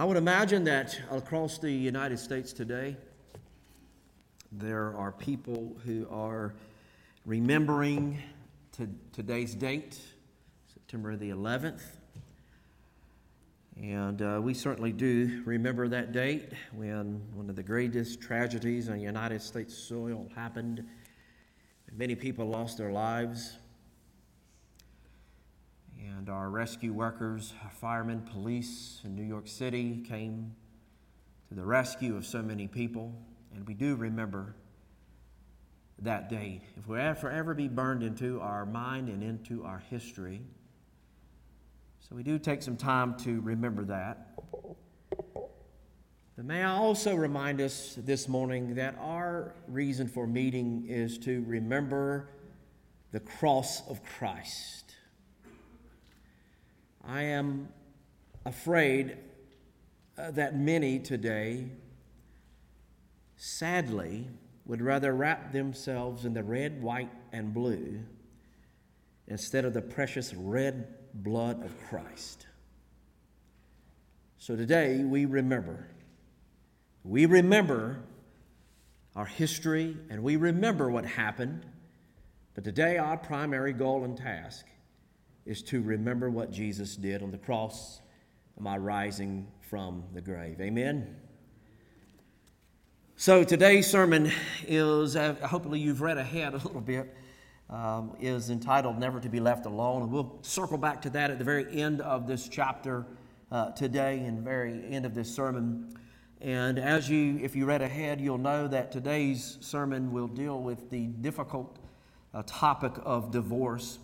I would imagine that across the United States today, there are people who are remembering to today's date, September the 11th. And uh, we certainly do remember that date when one of the greatest tragedies on United States soil happened. Many people lost their lives. And our rescue workers, our firemen, police in New York City came to the rescue of so many people. And we do remember that date. If we forever be burned into our mind and into our history, so we do take some time to remember that. But may I also remind us this morning that our reason for meeting is to remember the cross of Christ. I am afraid uh, that many today, sadly, would rather wrap themselves in the red, white, and blue instead of the precious red blood of Christ. So today we remember. We remember our history and we remember what happened. But today our primary goal and task is to remember what Jesus did on the cross my rising from the grave. Amen. So today's sermon is, hopefully, you've read ahead a little bit um, is entitled Never to Be Left Alone. And we'll circle back to that at the very end of this chapter uh, today and very end of this sermon. And as you, if you read ahead, you'll know that today's sermon will deal with the difficult uh, topic of divorce.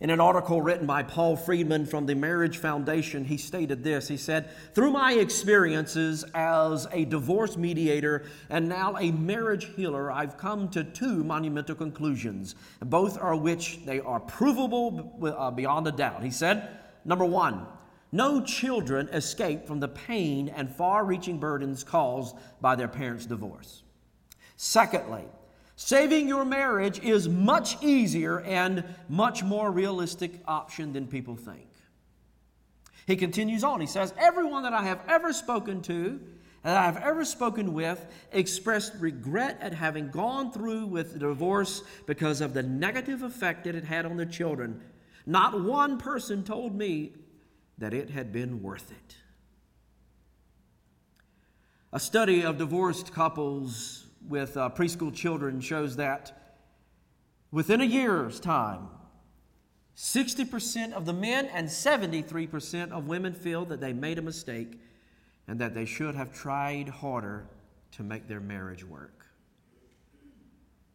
In an article written by Paul Friedman from the Marriage Foundation, he stated this. He said, Through my experiences as a divorce mediator and now a marriage healer, I've come to two monumental conclusions, both are which they are provable uh, beyond a doubt. He said, Number one, no children escape from the pain and far reaching burdens caused by their parents' divorce. Secondly, Saving your marriage is much easier and much more realistic option than people think. He continues on. He says, Everyone that I have ever spoken to, that I have ever spoken with, expressed regret at having gone through with the divorce because of the negative effect that it had on their children. Not one person told me that it had been worth it. A study of divorced couples with uh, preschool children shows that within a year's time, 60% of the men and 73% of women feel that they made a mistake and that they should have tried harder to make their marriage work.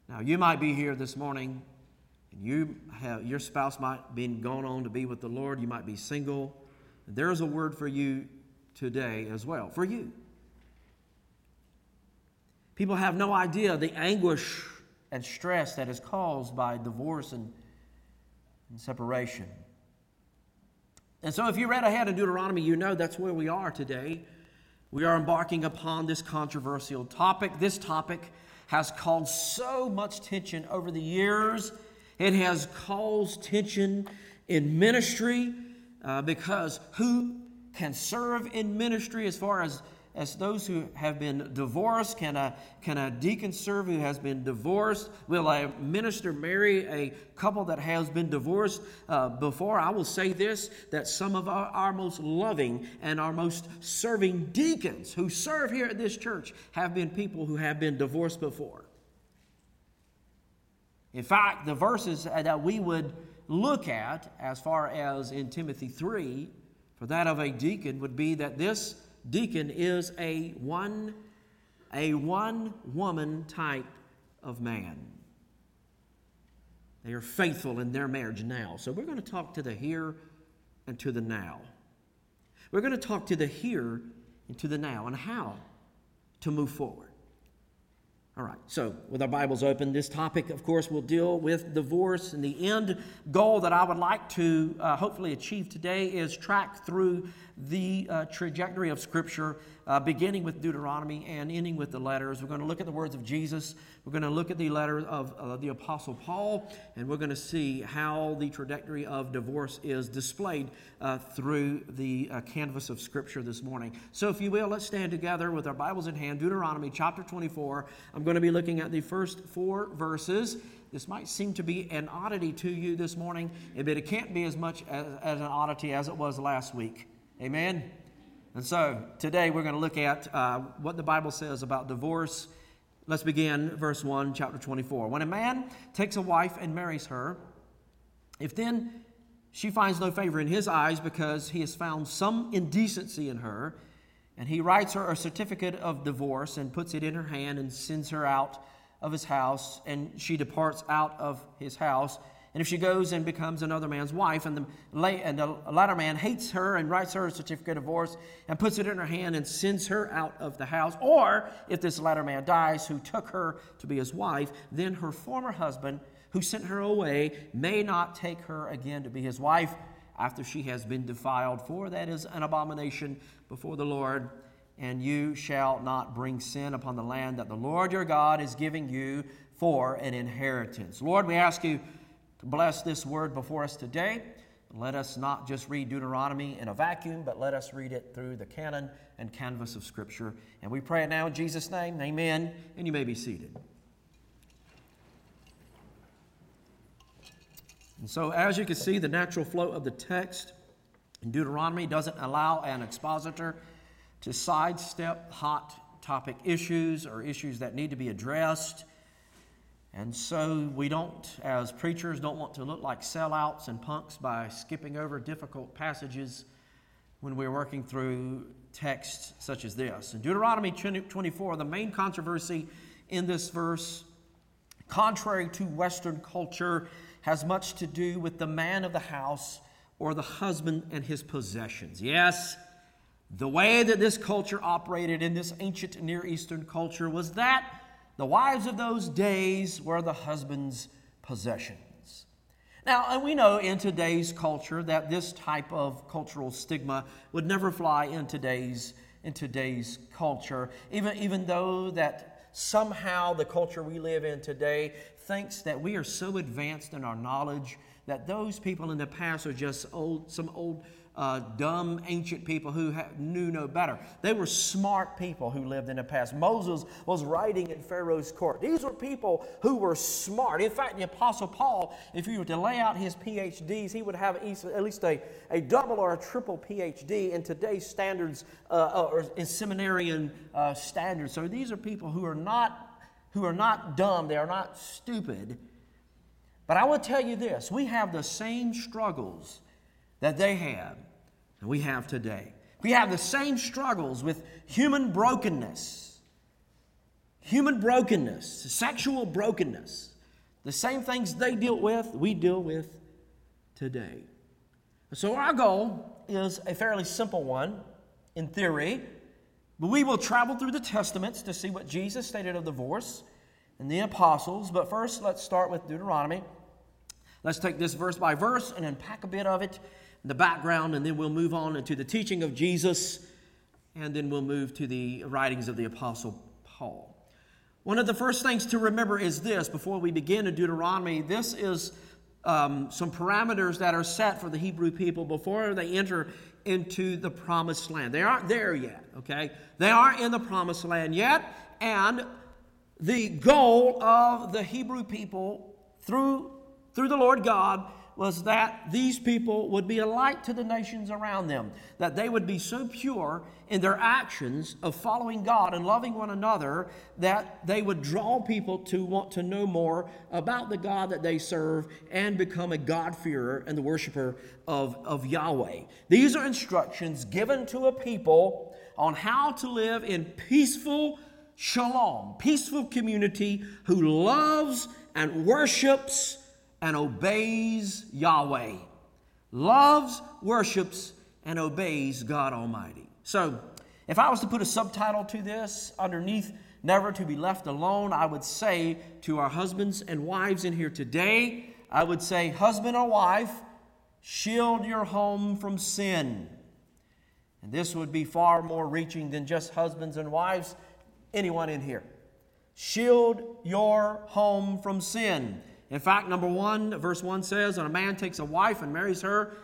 Now, you might be here this morning and you have, your spouse might be gone on to be with the Lord. You might be single. There is a word for you today as well, for you. People have no idea the anguish and stress that is caused by divorce and, and separation. And so, if you read ahead in Deuteronomy, you know that's where we are today. We are embarking upon this controversial topic. This topic has caused so much tension over the years. It has caused tension in ministry uh, because who can serve in ministry as far as as those who have been divorced? Can a, can a deacon serve who has been divorced? Will a minister marry a couple that has been divorced uh, before? I will say this that some of our, our most loving and our most serving deacons who serve here at this church have been people who have been divorced before. In fact, the verses that we would look at as far as in Timothy 3 for that of a deacon would be that this deacon is a one a one woman type of man. They are faithful in their marriage now. So we're going to talk to the here and to the now. We're going to talk to the here and to the now and how to move forward. All right, so with our Bibles open, this topic, of course, will deal with divorce. And the end goal that I would like to uh, hopefully achieve today is track through the uh, trajectory of Scripture, uh, beginning with Deuteronomy and ending with the letters. We're going to look at the words of Jesus. We're going to look at the letter of uh, the Apostle Paul, and we're going to see how the trajectory of divorce is displayed uh, through the uh, canvas of Scripture this morning. So, if you will, let's stand together with our Bibles in hand. Deuteronomy chapter 24. I'm going to be looking at the first four verses. This might seem to be an oddity to you this morning, but it can't be as much as, as an oddity as it was last week. Amen? And so today we're going to look at uh, what the Bible says about divorce. Let's begin verse 1, chapter 24. When a man takes a wife and marries her, if then she finds no favor in his eyes because he has found some indecency in her, and he writes her a certificate of divorce and puts it in her hand and sends her out of his house, and she departs out of his house, and if she goes and becomes another man's wife, and the, and the latter man hates her and writes her a certificate of divorce and puts it in her hand and sends her out of the house, or if this latter man dies who took her to be his wife, then her former husband who sent her away may not take her again to be his wife after she has been defiled, for that is an abomination before the Lord. And you shall not bring sin upon the land that the Lord your God is giving you for an inheritance. Lord, we ask you bless this word before us today. Let us not just read Deuteronomy in a vacuum, but let us read it through the canon and canvas of Scripture. And we pray it now in Jesus' name. Amen. And you may be seated. And so, as you can see, the natural flow of the text in Deuteronomy doesn't allow an expositor to sidestep hot topic issues or issues that need to be addressed and so we don't, as preachers, don't want to look like sellouts and punks by skipping over difficult passages when we're working through texts such as this. In Deuteronomy 24, the main controversy in this verse, contrary to Western culture, has much to do with the man of the house or the husband and his possessions. Yes, the way that this culture operated in this ancient Near Eastern culture was that the wives of those days were the husband's possessions. Now, and we know in today's culture that this type of cultural stigma would never fly in today's, in today's culture, even, even though that somehow the culture we live in today thinks that we are so advanced in our knowledge that those people in the past are just old, some old uh, dumb ancient people who ha- knew no better. They were smart people who lived in the past. Moses was writing in Pharaoh's court. These were people who were smart. In fact, the Apostle Paul, if you were to lay out his PhDs, he would have at least a, a double or a triple PhD in today's standards uh, uh or in seminarian uh, standards. So these are people who are not who are not dumb. They are not stupid. But I will tell you this: we have the same struggles that they had and we have today. We have the same struggles with human brokenness, human brokenness, sexual brokenness. The same things they deal with, we deal with today. So, our goal is a fairly simple one in theory, but we will travel through the Testaments to see what Jesus stated of divorce and the apostles. But first, let's start with Deuteronomy. Let's take this verse by verse and unpack a bit of it the background, and then we'll move on into the teaching of Jesus, and then we'll move to the writings of the Apostle Paul. One of the first things to remember is this before we begin in Deuteronomy, this is um, some parameters that are set for the Hebrew people before they enter into the promised land. They aren't there yet, okay? They aren't in the promised land yet, and the goal of the Hebrew people through, through the Lord God was that these people would be a light to the nations around them, that they would be so pure in their actions of following God and loving one another that they would draw people to want to know more about the God that they serve and become a God-fearer and the worshiper of, of Yahweh. These are instructions given to a people on how to live in peaceful shalom, peaceful community who loves and worships and obeys Yahweh, loves, worships, and obeys God Almighty. So, If I was to put a subtitle to this underneath never to be left alone, I would say to our husbands and wives in here today, I would say, husband or wife, shield your home from sin. And this would be far more reaching than just husbands and wives, anyone in here. Shield your home from sin. In fact, number one, verse 1 says, When a man takes a wife and marries her,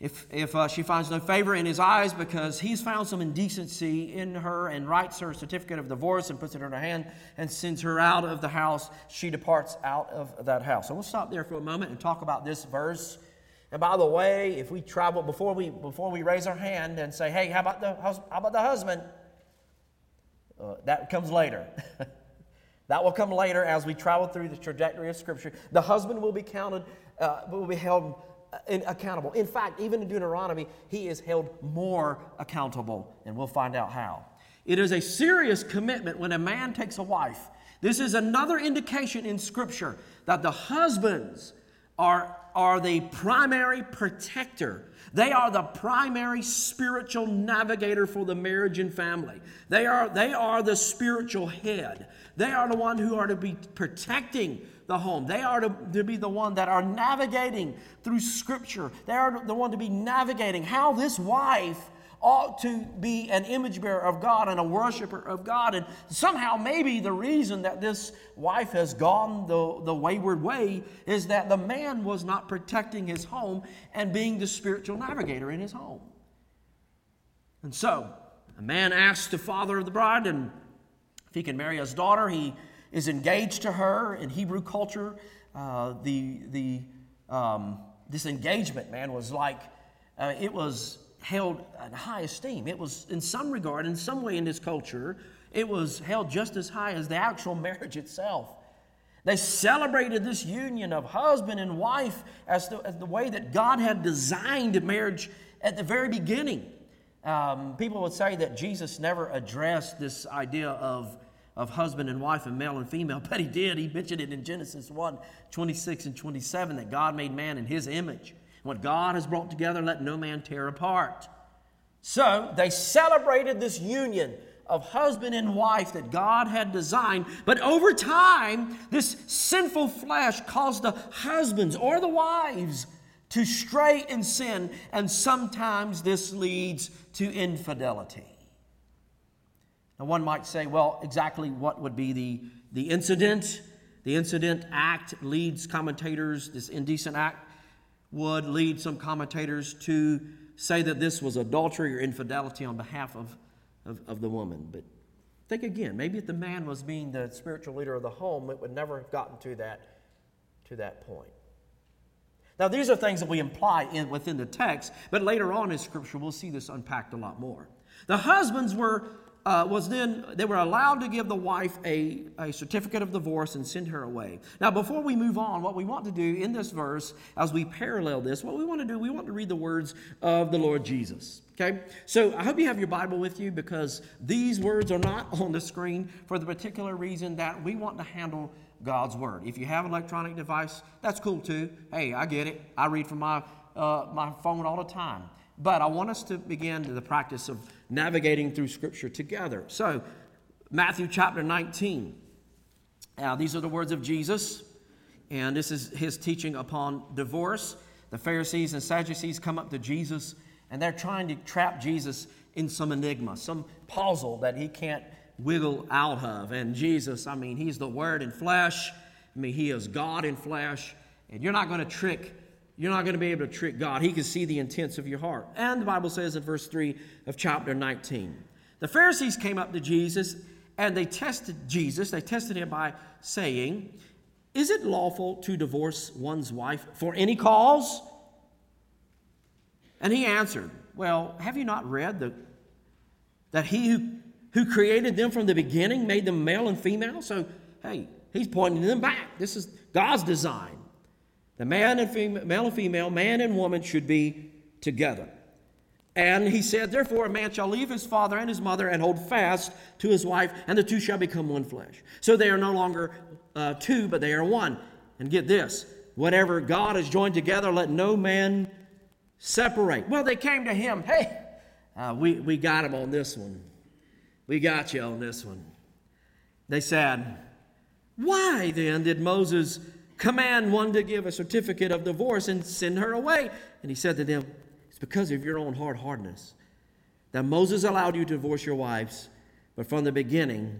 if, if uh, she finds no favor in his eyes because he's found some indecency in her and writes her certificate of divorce and puts it in her hand and sends her out of the house, she departs out of that house. So we'll stop there for a moment and talk about this verse. And by the way, if we travel before we before we raise our hand and say, "Hey, how about the how about the husband?" Uh, that comes later. that will come later as we travel through the trajectory of Scripture. The husband will be counted, uh, will be held in, accountable. In fact, even in Deuteronomy, he is held more accountable, and we'll find out how. It is a serious commitment when a man takes a wife. This is another indication in Scripture that the husbands are, are the primary protector. They are the primary spiritual navigator for the marriage and family. They are, they are the spiritual head. They are the one who are to be protecting the home. They are to, to be the one that are navigating through Scripture. They are the one to be navigating how this wife ought to be an image bearer of God and a worshiper of God. And somehow, maybe the reason that this wife has gone the, the wayward way is that the man was not protecting his home and being the spiritual navigator in his home. And so, a man asks the father of the bride, and if he can marry his daughter, he is engaged to her in Hebrew culture. Uh, the, the, um, this engagement, man, was like, uh, it was held in high esteem. It was, in some regard, in some way in this culture, it was held just as high as the actual marriage itself. They celebrated this union of husband and wife as the, as the way that God had designed marriage at the very beginning. Um, people would say that Jesus never addressed this idea of of husband and wife and male and female, but he did. He mentioned it in Genesis 1 26 and 27 that God made man in his image. What God has brought together, let no man tear apart. So they celebrated this union of husband and wife that God had designed. But over time, this sinful flesh caused the husbands or the wives to stray in sin, and sometimes this leads to infidelity. Now, one might say, well, exactly what would be the, the incident? The incident act leads commentators, this indecent act would lead some commentators to say that this was adultery or infidelity on behalf of, of, of the woman. But think again, maybe if the man was being the spiritual leader of the home, it would never have gotten to that, to that point. Now, these are things that we imply in, within the text, but later on in Scripture, we'll see this unpacked a lot more. The husbands were uh, was then they were allowed to give the wife a, a certificate of divorce and send her away. Now, before we move on, what we want to do in this verse, as we parallel this, what we want to do, we want to read the words of the Lord Jesus. Okay? So I hope you have your Bible with you because these words are not on the screen for the particular reason that we want to handle God's Word. If you have an electronic device, that's cool too. Hey, I get it. I read from my, uh, my phone all the time. But I want us to begin the practice of navigating through Scripture together. So, Matthew chapter 19. Now, these are the words of Jesus, and this is his teaching upon divorce. The Pharisees and Sadducees come up to Jesus, and they're trying to trap Jesus in some enigma, some puzzle that he can't wiggle out of. And Jesus, I mean, he's the Word in flesh. I mean, he is God in flesh, and you're not going to trick you're not going to be able to trick God. He can see the intents of your heart. And the Bible says in verse 3 of chapter 19 the Pharisees came up to Jesus and they tested Jesus. They tested him by saying, Is it lawful to divorce one's wife for any cause? And he answered, Well, have you not read the, that he who, who created them from the beginning made them male and female? So, hey, he's pointing them back. This is God's design. The man and female, male and female, man and woman should be together. And he said, Therefore, a man shall leave his father and his mother and hold fast to his wife, and the two shall become one flesh. So they are no longer uh, two, but they are one. And get this whatever God has joined together, let no man separate. Well, they came to him, Hey, uh, we, we got him on this one. We got you on this one. They said, Why then did Moses command one to give a certificate of divorce and send her away? And he said to them, It's because of your own hard hardness that Moses allowed you to divorce your wives, but from the beginning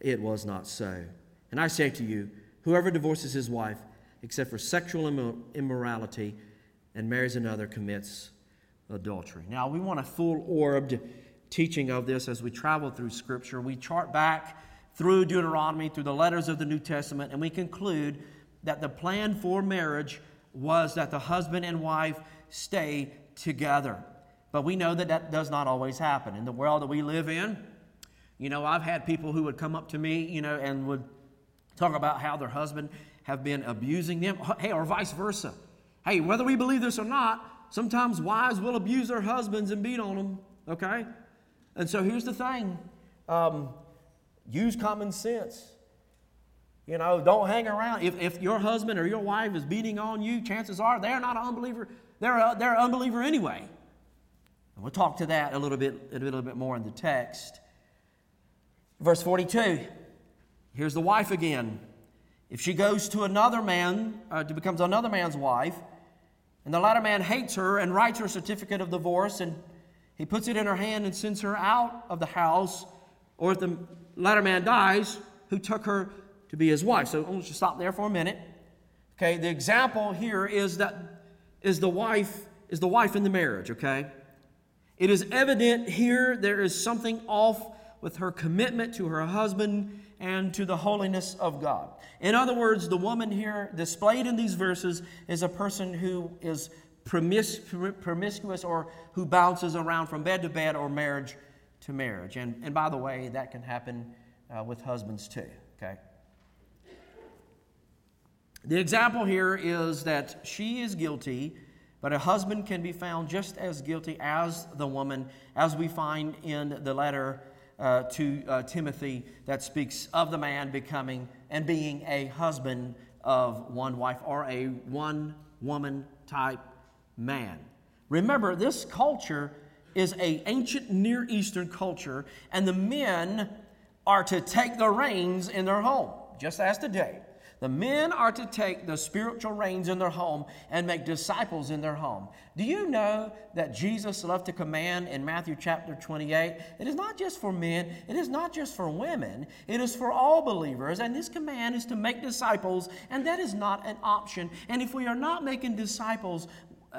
it was not so. And I say to you, whoever divorces his wife, except for sexual immorality, and marries another, commits adultery. Now, we want a full orbed teaching of this as we travel through Scripture. We chart back through Deuteronomy, through the letters of the New Testament, and we conclude that the plan for marriage was that the husband and wife stay together. But we know that that does not always happen. In the world that we live in, you know, I've had people who would come up to me, you know, and would talk about how their husband have been abusing them, hey, or vice versa. Hey, whether we believe this or not, sometimes wives will abuse their husbands and beat on them, okay? And so here's the thing um, use common sense. You know, don't hang around. If, if your husband or your wife is beating on you, chances are they're not an unbeliever. They're, a, they're an unbeliever anyway. And we'll talk to that a little bit, a little bit more in the text. Verse 42. Here's the wife again. If she goes to another man, uh, becomes another man's wife, and the latter man hates her and writes her a certificate of divorce, and he puts it in her hand and sends her out of the house, or if the latter man dies, who took her to be his wife. So let's just stop there for a minute. Okay, the example here is that is the wife is the wife in the marriage, okay? It is evident here there is something off with her commitment to her husband and to the holiness of God. In other words, the woman here displayed in these verses is a person who is promis- promiscuous or who bounces around from bed to bed or marriage to marriage. And, and by the way, that can happen uh, with husbands too, okay? The example here is that she is guilty, but a husband can be found just as guilty as the woman, as we find in the letter uh, to uh, Timothy that speaks of the man becoming and being a husband of one wife or a one woman type man. Remember, this culture is a ancient Near Eastern culture, and the men are to take the reins in their home, just as today. The men are to take the spiritual reins in their home and make disciples in their home. Do you know that Jesus loved to command in Matthew chapter 28? It is not just for men, it is not just for women, it is for all believers. And this command is to make disciples, and that is not an option. And if we are not making disciples,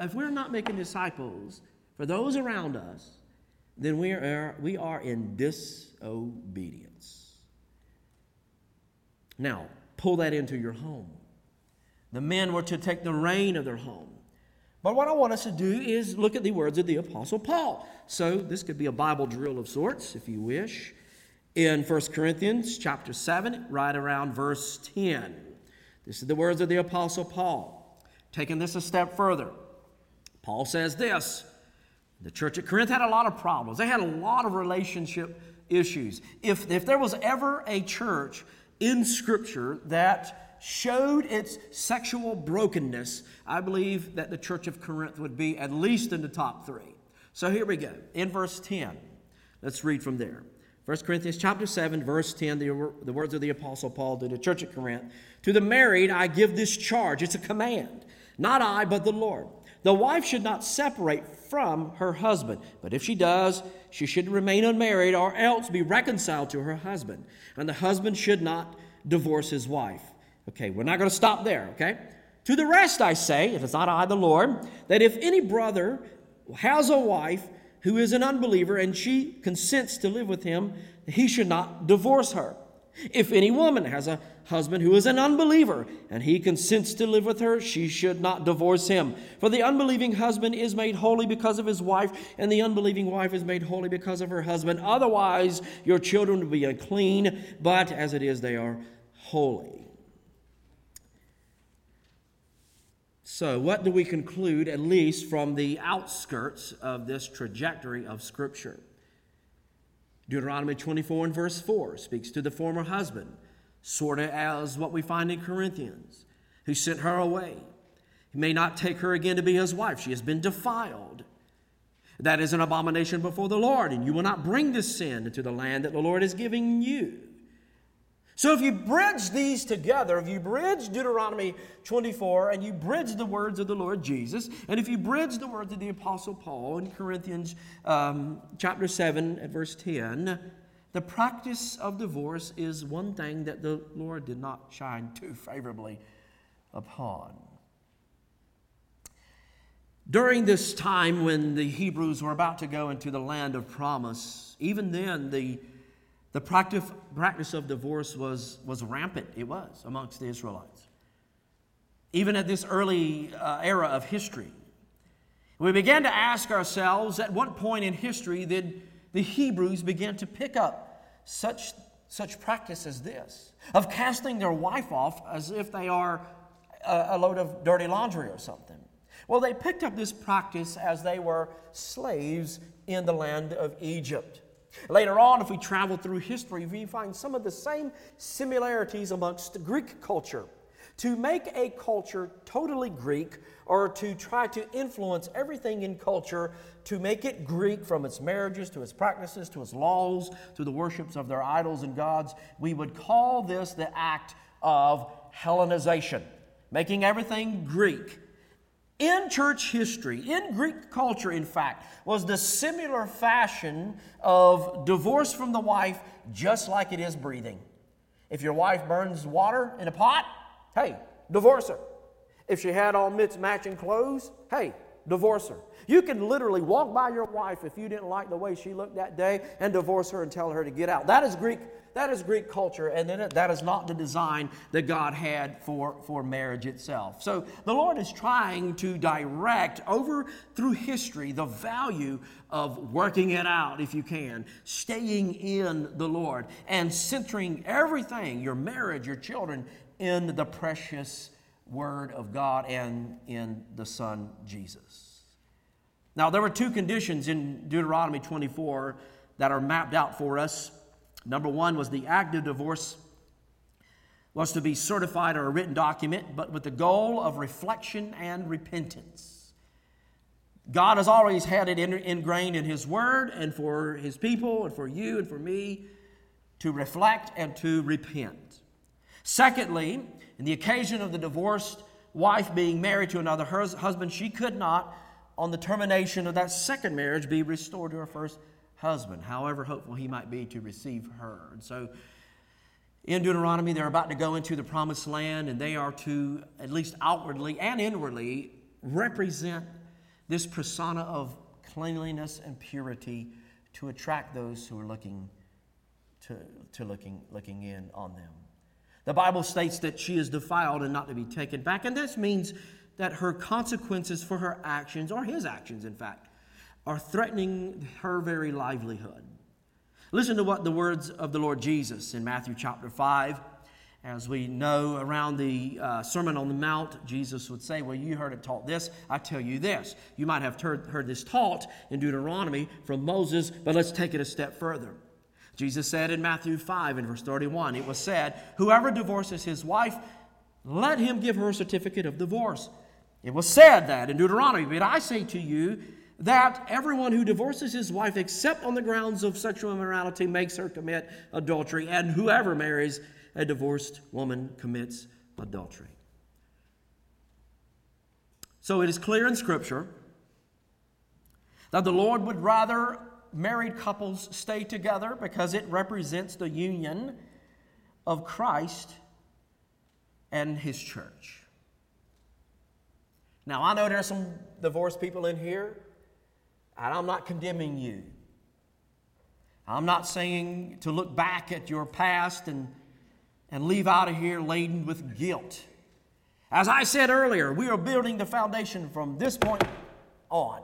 if we're not making disciples for those around us, then we are, we are in disobedience. Now, pull that into your home. The men were to take the reign of their home. But what I want us to do is look at the words of the Apostle Paul. So this could be a Bible drill of sorts, if you wish. In 1 Corinthians chapter 7, right around verse 10. This is the words of the Apostle Paul. Taking this a step further, Paul says this The church at Corinth had a lot of problems, they had a lot of relationship issues. If, if there was ever a church in Scripture that showed its sexual brokenness, I believe that the church of Corinth would be at least in the top three. So here we go. In verse 10, let's read from there. 1 Corinthians chapter 7, verse 10, the, the words of the Apostle Paul to the church at Corinth. To the married I give this charge. It's a command. Not I, but the Lord. The wife should not separate from her husband, but if she does, she should remain unmarried or else be reconciled to her husband. And the husband should not divorce his wife. Okay, we're not going to stop there, okay? To the rest I say, if it is not I, the Lord, that if any brother has a wife who is an unbeliever and she consents to live with him, he should not divorce her. If any woman has a husband who is an unbeliever and he consents to live with her, she should not divorce him. For the unbelieving husband is made holy because of his wife, and the unbelieving wife is made holy because of her husband. Otherwise, your children will be unclean, but as it is, they are holy. So, what do we conclude, at least from the outskirts of this trajectory of Scripture? Deuteronomy 24 and verse 4 speaks to the former husband, sort of as what we find in Corinthians, who sent her away. He may not take her again to be his wife. She has been defiled. That is an abomination before the Lord, and you will not bring this sin into the land that the Lord is giving you. So, if you bridge these together, if you bridge Deuteronomy 24 and you bridge the words of the Lord Jesus, and if you bridge the words of the Apostle Paul in Corinthians um, chapter 7 at verse 10, the practice of divorce is one thing that the Lord did not shine too favorably upon. During this time when the Hebrews were about to go into the land of promise, even then the, the practice, of divorce was, was rampant. It was amongst the Israelites. Even at this early uh, era of history, we began to ask ourselves at what point in history did the Hebrews begin to pick up such, such practice as this of casting their wife off as if they are a, a load of dirty laundry or something? Well, they picked up this practice as they were slaves in the land of Egypt. Later on, if we travel through history, we find some of the same similarities amongst Greek culture. To make a culture totally Greek, or to try to influence everything in culture to make it Greek from its marriages to its practices to its laws to the worships of their idols and gods, we would call this the act of Hellenization, making everything Greek in church history, in Greek culture, in fact, was the similar fashion of divorce from the wife, just like it is breathing. If your wife burns water in a pot, hey, divorce her. If she had all matching clothes, hey, divorce her. You can literally walk by your wife if you didn't like the way she looked that day and divorce her and tell her to get out. That is Greek that is Greek culture, and then that is not the design that God had for, for marriage itself. So the Lord is trying to direct over through history the value of working it out, if you can, staying in the Lord, and centering everything your marriage, your children in the precious Word of God and in the Son Jesus. Now, there were two conditions in Deuteronomy 24 that are mapped out for us. Number one was the act of divorce was to be certified or a written document, but with the goal of reflection and repentance. God has always had it ingrained in His Word and for His people and for you and for me to reflect and to repent. Secondly, in the occasion of the divorced wife being married to another husband, she could not, on the termination of that second marriage, be restored to her first husband, however hopeful he might be to receive her. And so in Deuteronomy, they're about to go into the promised land, and they are to, at least outwardly and inwardly, represent this persona of cleanliness and purity to attract those who are looking to, to looking, looking in on them. The Bible states that she is defiled and not to be taken back, and this means that her consequences for her actions, or his actions, in fact, are threatening her very livelihood. Listen to what the words of the Lord Jesus in Matthew chapter 5. As we know around the uh, Sermon on the Mount, Jesus would say, Well, you heard it taught this, I tell you this. You might have heard, heard this taught in Deuteronomy from Moses, but let's take it a step further. Jesus said in Matthew 5 and verse 31, It was said, Whoever divorces his wife, let him give her a certificate of divorce. It was said that in Deuteronomy, but I say to you, that everyone who divorces his wife except on the grounds of sexual immorality makes her commit adultery, and whoever marries a divorced woman commits adultery. So it is clear in Scripture that the Lord would rather married couples stay together because it represents the union of Christ and His church. Now, I know there are some divorced people in here. And I'm not condemning you. I'm not saying to look back at your past and, and leave out of here laden with guilt. As I said earlier, we are building the foundation from this point on.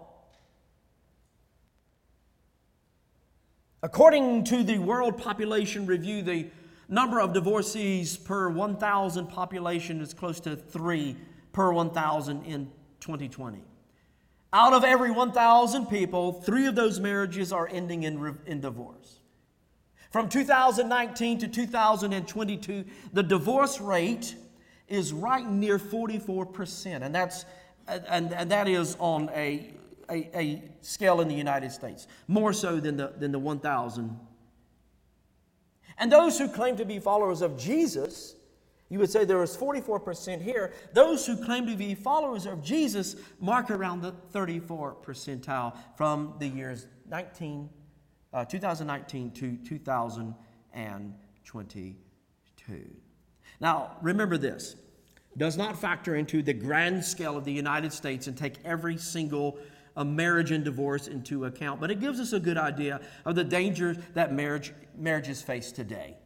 According to the World Population Review, the number of divorcees per 1,000 population is close to 3 per 1,000 in 2020. Out of every 1,000 people, three of those marriages are ending in, in divorce. From 2019 to 2022, the divorce rate is right near 44%, and, that's, and, and that is on a, a, a scale in the United States, more so than the, than the 1,000. And those who claim to be followers of Jesus, you would say there was 44% here. Those who claim to be followers of Jesus mark around the 34 percentile from the years 19, uh, 2019 to 2022. Now, remember this does not factor into the grand scale of the United States and take every single uh, marriage and divorce into account, but it gives us a good idea of the dangers that marriage, marriages face today.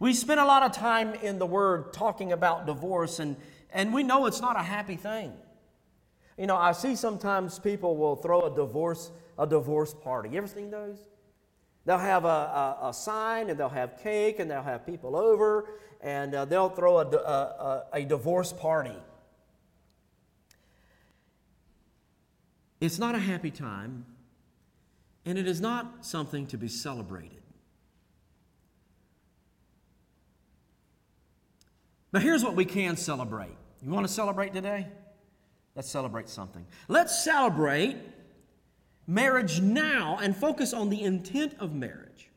We spend a lot of time in the Word talking about divorce, and, and we know it's not a happy thing. You know, I see sometimes people will throw a divorce, a divorce party. You ever seen those? They'll have a, a, a sign and they'll have cake and they'll have people over and uh, they'll throw a, a, a divorce party. It's not a happy time, and it is not something to be celebrated. But here's what we can celebrate. You want to celebrate today? Let's celebrate something. Let's celebrate marriage now and focus on the intent of marriage.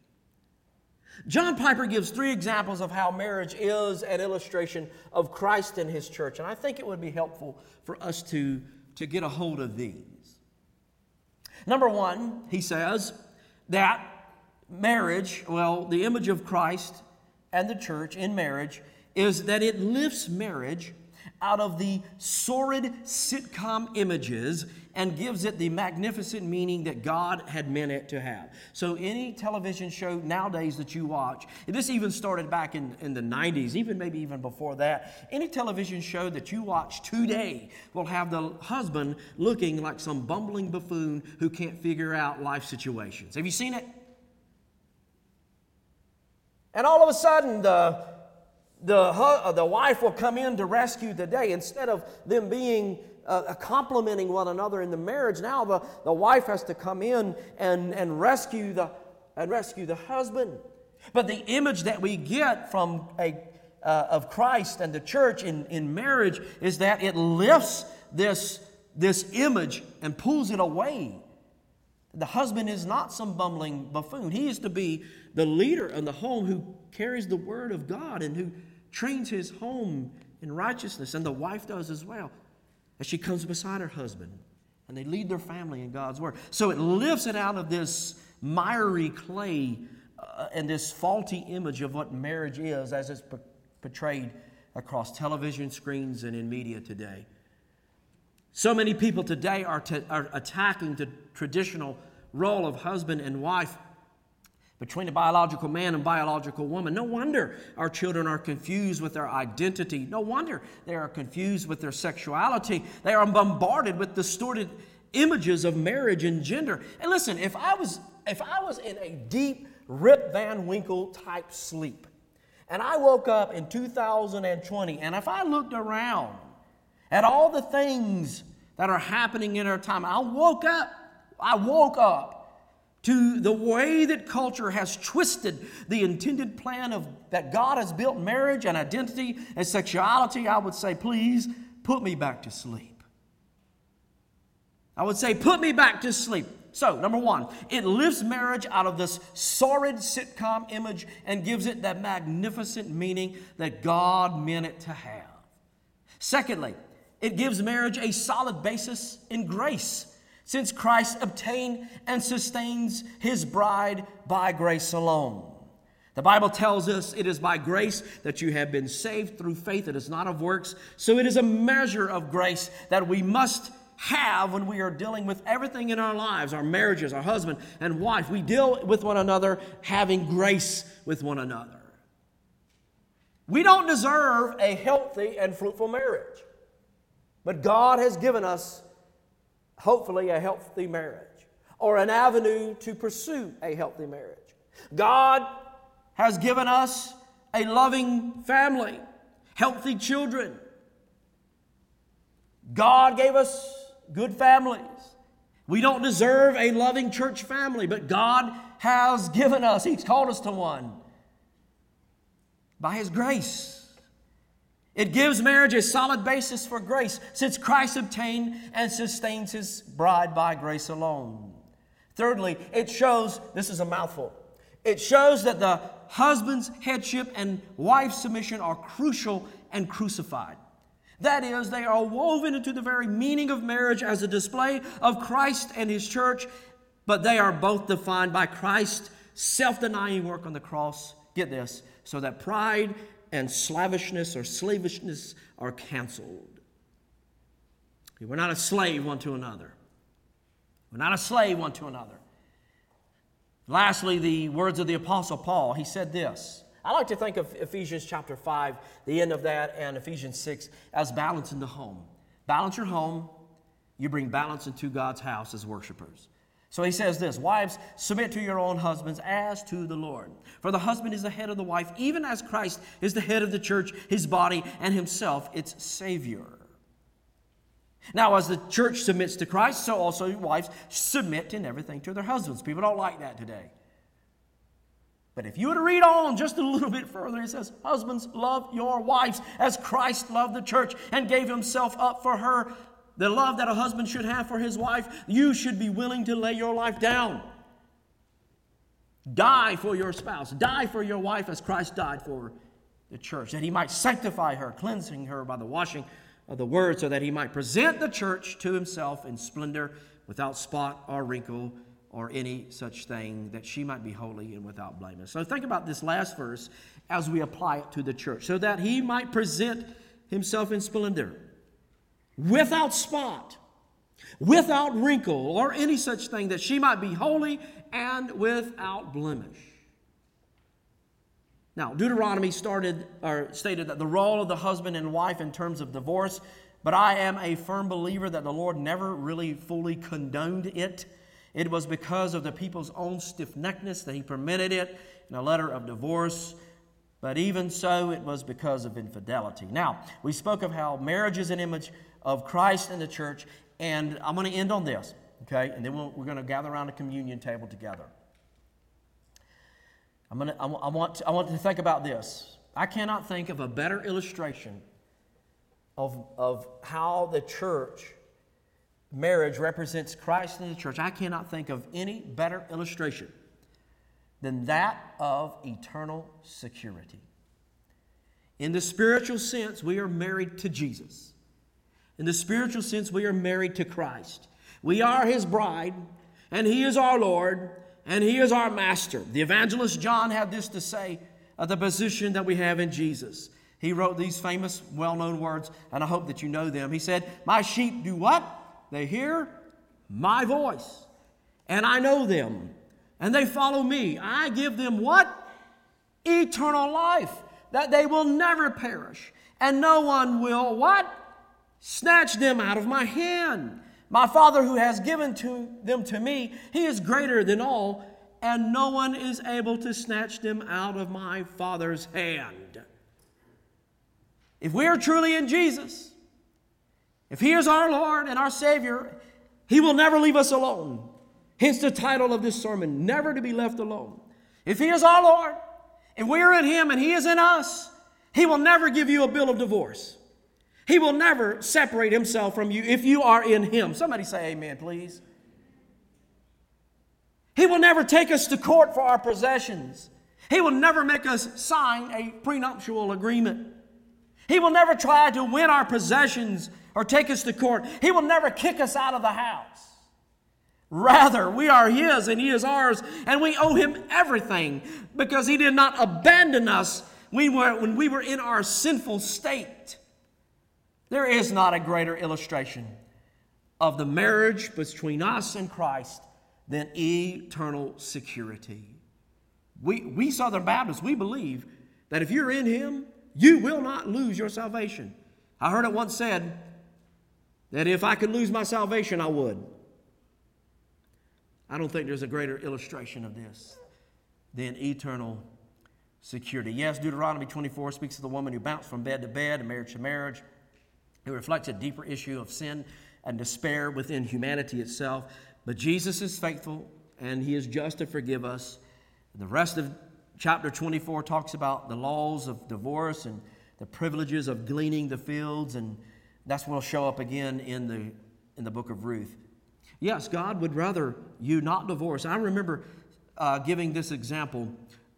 John Piper gives three examples of how marriage is an illustration of Christ and his church, and I think it would be helpful for us to, to get a hold of these. Number one, he says that marriage, well, the image of Christ and the church in marriage, is that it lifts marriage out of the sordid sitcom images and gives it the magnificent meaning that God had meant it to have. So, any television show nowadays that you watch, this even started back in, in the 90s, even maybe even before that, any television show that you watch today will have the husband looking like some bumbling buffoon who can't figure out life situations. Have you seen it? And all of a sudden, the the, uh, the wife will come in to rescue the day. Instead of them being uh, complementing one another in the marriage, now the, the wife has to come in and, and, rescue the, and rescue the husband. But the image that we get from a, uh, of Christ and the church in, in marriage is that it lifts this, this image and pulls it away. The husband is not some bumbling buffoon. He is to be the leader in the home who carries the word of God and who trains his home in righteousness, and the wife does as well, as she comes beside her husband. And they lead their family in God's word. So it lifts it out of this miry clay uh, and this faulty image of what marriage is as it's portrayed across television screens and in media today. So many people today are, to, are attacking the traditional role of husband and wife between a biological man and biological woman. No wonder our children are confused with their identity. No wonder they are confused with their sexuality. They are bombarded with distorted images of marriage and gender. And listen, if I was if I was in a deep Rip Van Winkle type sleep, and I woke up in 2020, and if I looked around at all the things that are happening in our time, I woke up, I woke up to the way that culture has twisted the intended plan of that God has built marriage and identity and sexuality, I would say, please put me back to sleep. I would say, put me back to sleep. So, number one, it lifts marriage out of this sordid sitcom image and gives it that magnificent meaning that God meant it to have. Secondly, it gives marriage a solid basis in grace since Christ obtained and sustains his bride by grace alone. The Bible tells us it is by grace that you have been saved through faith. It is not of works. So it is a measure of grace that we must have when we are dealing with everything in our lives, our marriages, our husband and wife. We deal with one another having grace with one another. We don't deserve a healthy and fruitful marriage, but God has given us hopefully a healthy marriage or an avenue to pursue a healthy marriage. God has given us a loving family, healthy children. God gave us good families. We don't deserve a loving church family, but God has given us, He's called us to one by His grace. It gives marriage a solid basis for grace, since Christ obtained and sustains his bride by grace alone. Thirdly, it shows this is a mouthful. It shows that the husband's headship and wife's submission are crucial and crucified. That is, they are woven into the very meaning of marriage as a display of Christ and his church, but they are both defined by Christ's self denying work on the cross. Get this, so that pride and slavishness or slavishness are canceled. We're not a slave one to another. We're not a slave one to another. Lastly, the words of the Apostle Paul. He said this. I like to think of Ephesians chapter 5, the end of that, and Ephesians 6 as balance in the home. Balance your home, you bring balance into God's house as worshipers. So he says this Wives, submit to your own husbands as to the Lord. For the husband is the head of the wife, even as Christ is the head of the church, his body, and himself its Savior. Now, as the church submits to Christ, so also wives submit in everything to their husbands. People don't like that today. But if you were to read on just a little bit further, it says, Husbands, love your wives as Christ loved the church and gave himself up for her the love that a husband should have for his wife, you should be willing to lay your life down. Die for your spouse, die for your wife as Christ died for the church, that he might sanctify her, cleansing her by the washing of the word, so that he might present the church to himself in splendor, without spot or wrinkle or any such thing, that she might be holy and without blame. So think about this last verse as we apply it to the church, so that he might present himself in splendor without spot, without wrinkle, or any such thing, that she might be holy and without blemish. Now, Deuteronomy started or stated that the role of the husband and wife in terms of divorce, but I am a firm believer that the Lord never really fully condoned it. It was because of the people's own stiff neckedness that He permitted it in a letter of divorce. But even so, it was because of infidelity. Now, we spoke of how marriage is an image of Christ and the church. And I'm going to end on this, okay? And then we we are going to gather around a communion table together. I'm going to, I, want to, I want to think about this. I cannot think of a better illustration of, of how the church, marriage, represents Christ and the church. I cannot think of any better illustration than that of eternal security. In the spiritual sense, we are married to Jesus. In the spiritual sense, we are married to Christ. We are his bride, and he is our Lord, and he is our master. The evangelist John had this to say of the position that we have in Jesus. He wrote these famous, well known words, and I hope that you know them. He said, My sheep do what? They hear my voice, and I know them, and they follow me. I give them what? Eternal life, that they will never perish, and no one will what? Snatch them out of my hand. My Father who has given to them to me, he is greater than all, and no one is able to snatch them out of my Father's hand. If we are truly in Jesus, if he is our Lord and our Savior, he will never leave us alone. Hence the title of this sermon, Never to be Left Alone. If he is our Lord, and we are in him and he is in us, he will never give you a bill of divorce. He will never separate himself from you if you are in him. Somebody say amen, please. He will never take us to court for our possessions. He will never make us sign a prenuptial agreement. He will never try to win our possessions or take us to court. He will never kick us out of the house. Rather, we are His and He is ours, and we owe Him everything because He did not abandon us when we were in our sinful state. There is not a greater illustration of the marriage between us and Christ than eternal security. We, we Southern Baptists, we believe that if you're in Him, you will not lose your salvation. I heard it once said that if I could lose my salvation, I would. I don't think there's a greater illustration of this than eternal security. Yes, Deuteronomy 24 speaks of the woman who bounced from bed to bed and marriage to marriage. It reflects a deeper issue of sin and despair within humanity itself. But Jesus is faithful and he is just to forgive us. The rest of chapter 24 talks about the laws of divorce and the privileges of gleaning the fields, and that's what will show up again in the, in the book of Ruth. Yes, God would rather you not divorce. I remember uh, giving this example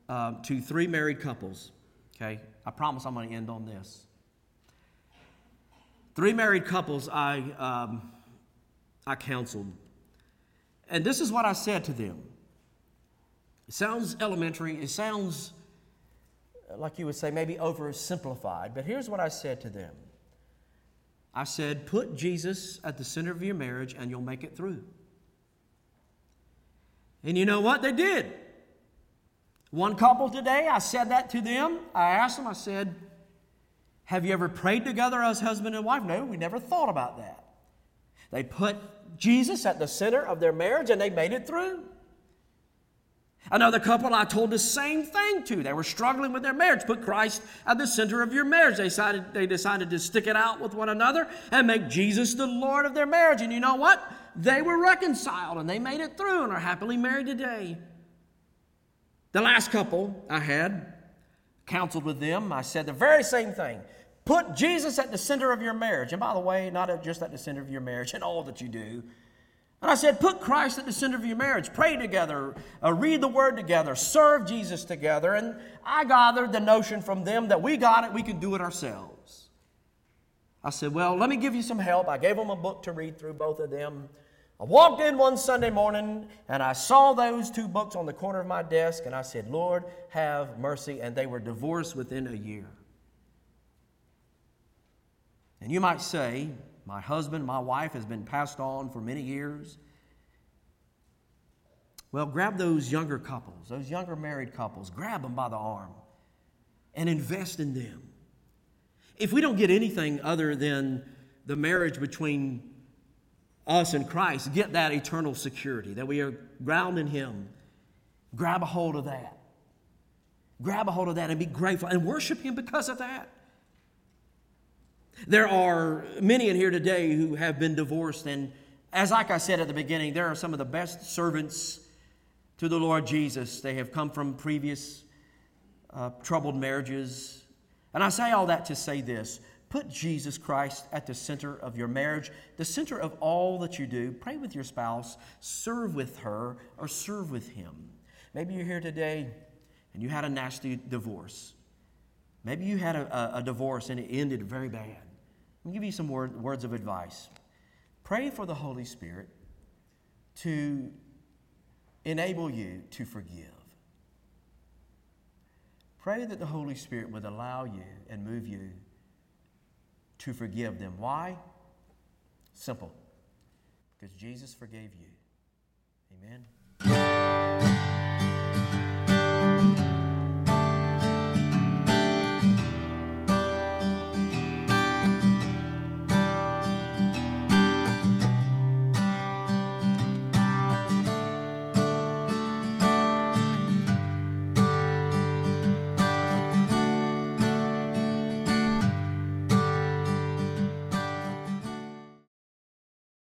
uh, to three married couples. Okay, I promise I'm going to end on this. Three married couples I, um, I counseled. And this is what I said to them. It sounds elementary, it sounds like you would say maybe oversimplified, but here's what I said to them I said, Put Jesus at the center of your marriage and you'll make it through. And you know what? They did. One couple today, I said that to them. I asked them, I said, Have you ever prayed together as husband and wife? No, we never thought about that. They put Jesus at the center of their marriage and they made it through. Another couple I told the same thing to. They were struggling with their marriage. Put Christ at the center of your marriage. They decided, they decided to stick it out with one another and make Jesus the Lord of their marriage. And you know what? They were reconciled and they made it through and are happily married today. The last couple I had counseled with them, I said the very same thing. Put Jesus at the center of your marriage. And by the way, not just at the center of your marriage, in all that you do. And I said, put Christ at the center of your marriage. Pray together, uh, read the word together, serve Jesus together. And I gathered the notion from them that we got it, we can do it ourselves. I said, well, let me give you some help. I gave them a book to read through, both of them. I walked in one Sunday morning and I saw those two books on the corner of my desk and I said, Lord, have mercy. And they were divorced within a year. And you might say, my husband, my wife has been passed on for many years. Well, grab those younger couples, those younger married couples, grab them by the arm and invest in them. If we don't get anything other than the marriage between us in Christ, get that eternal security, that we are ground in Him, grab a hold of that. Grab a hold of that and be grateful and worship Him because of that. There are many in here today who have been divorced, and as like I said at the beginning, there are some of the best servants to the Lord Jesus. They have come from previous uh, troubled marriages. And I say all that to say this put Jesus Christ at the center of your marriage, the center of all that you do. Pray with your spouse, serve with her, or serve with him. Maybe you're here today and you had a nasty divorce. Maybe you had a, a, a divorce and it ended very bad. Let me give you some word, words of advice. Pray for the Holy Spirit to enable you to forgive. Pray that the Holy Spirit would allow you and move you to forgive them. Why? Simple. Because Jesus forgave you. Amen.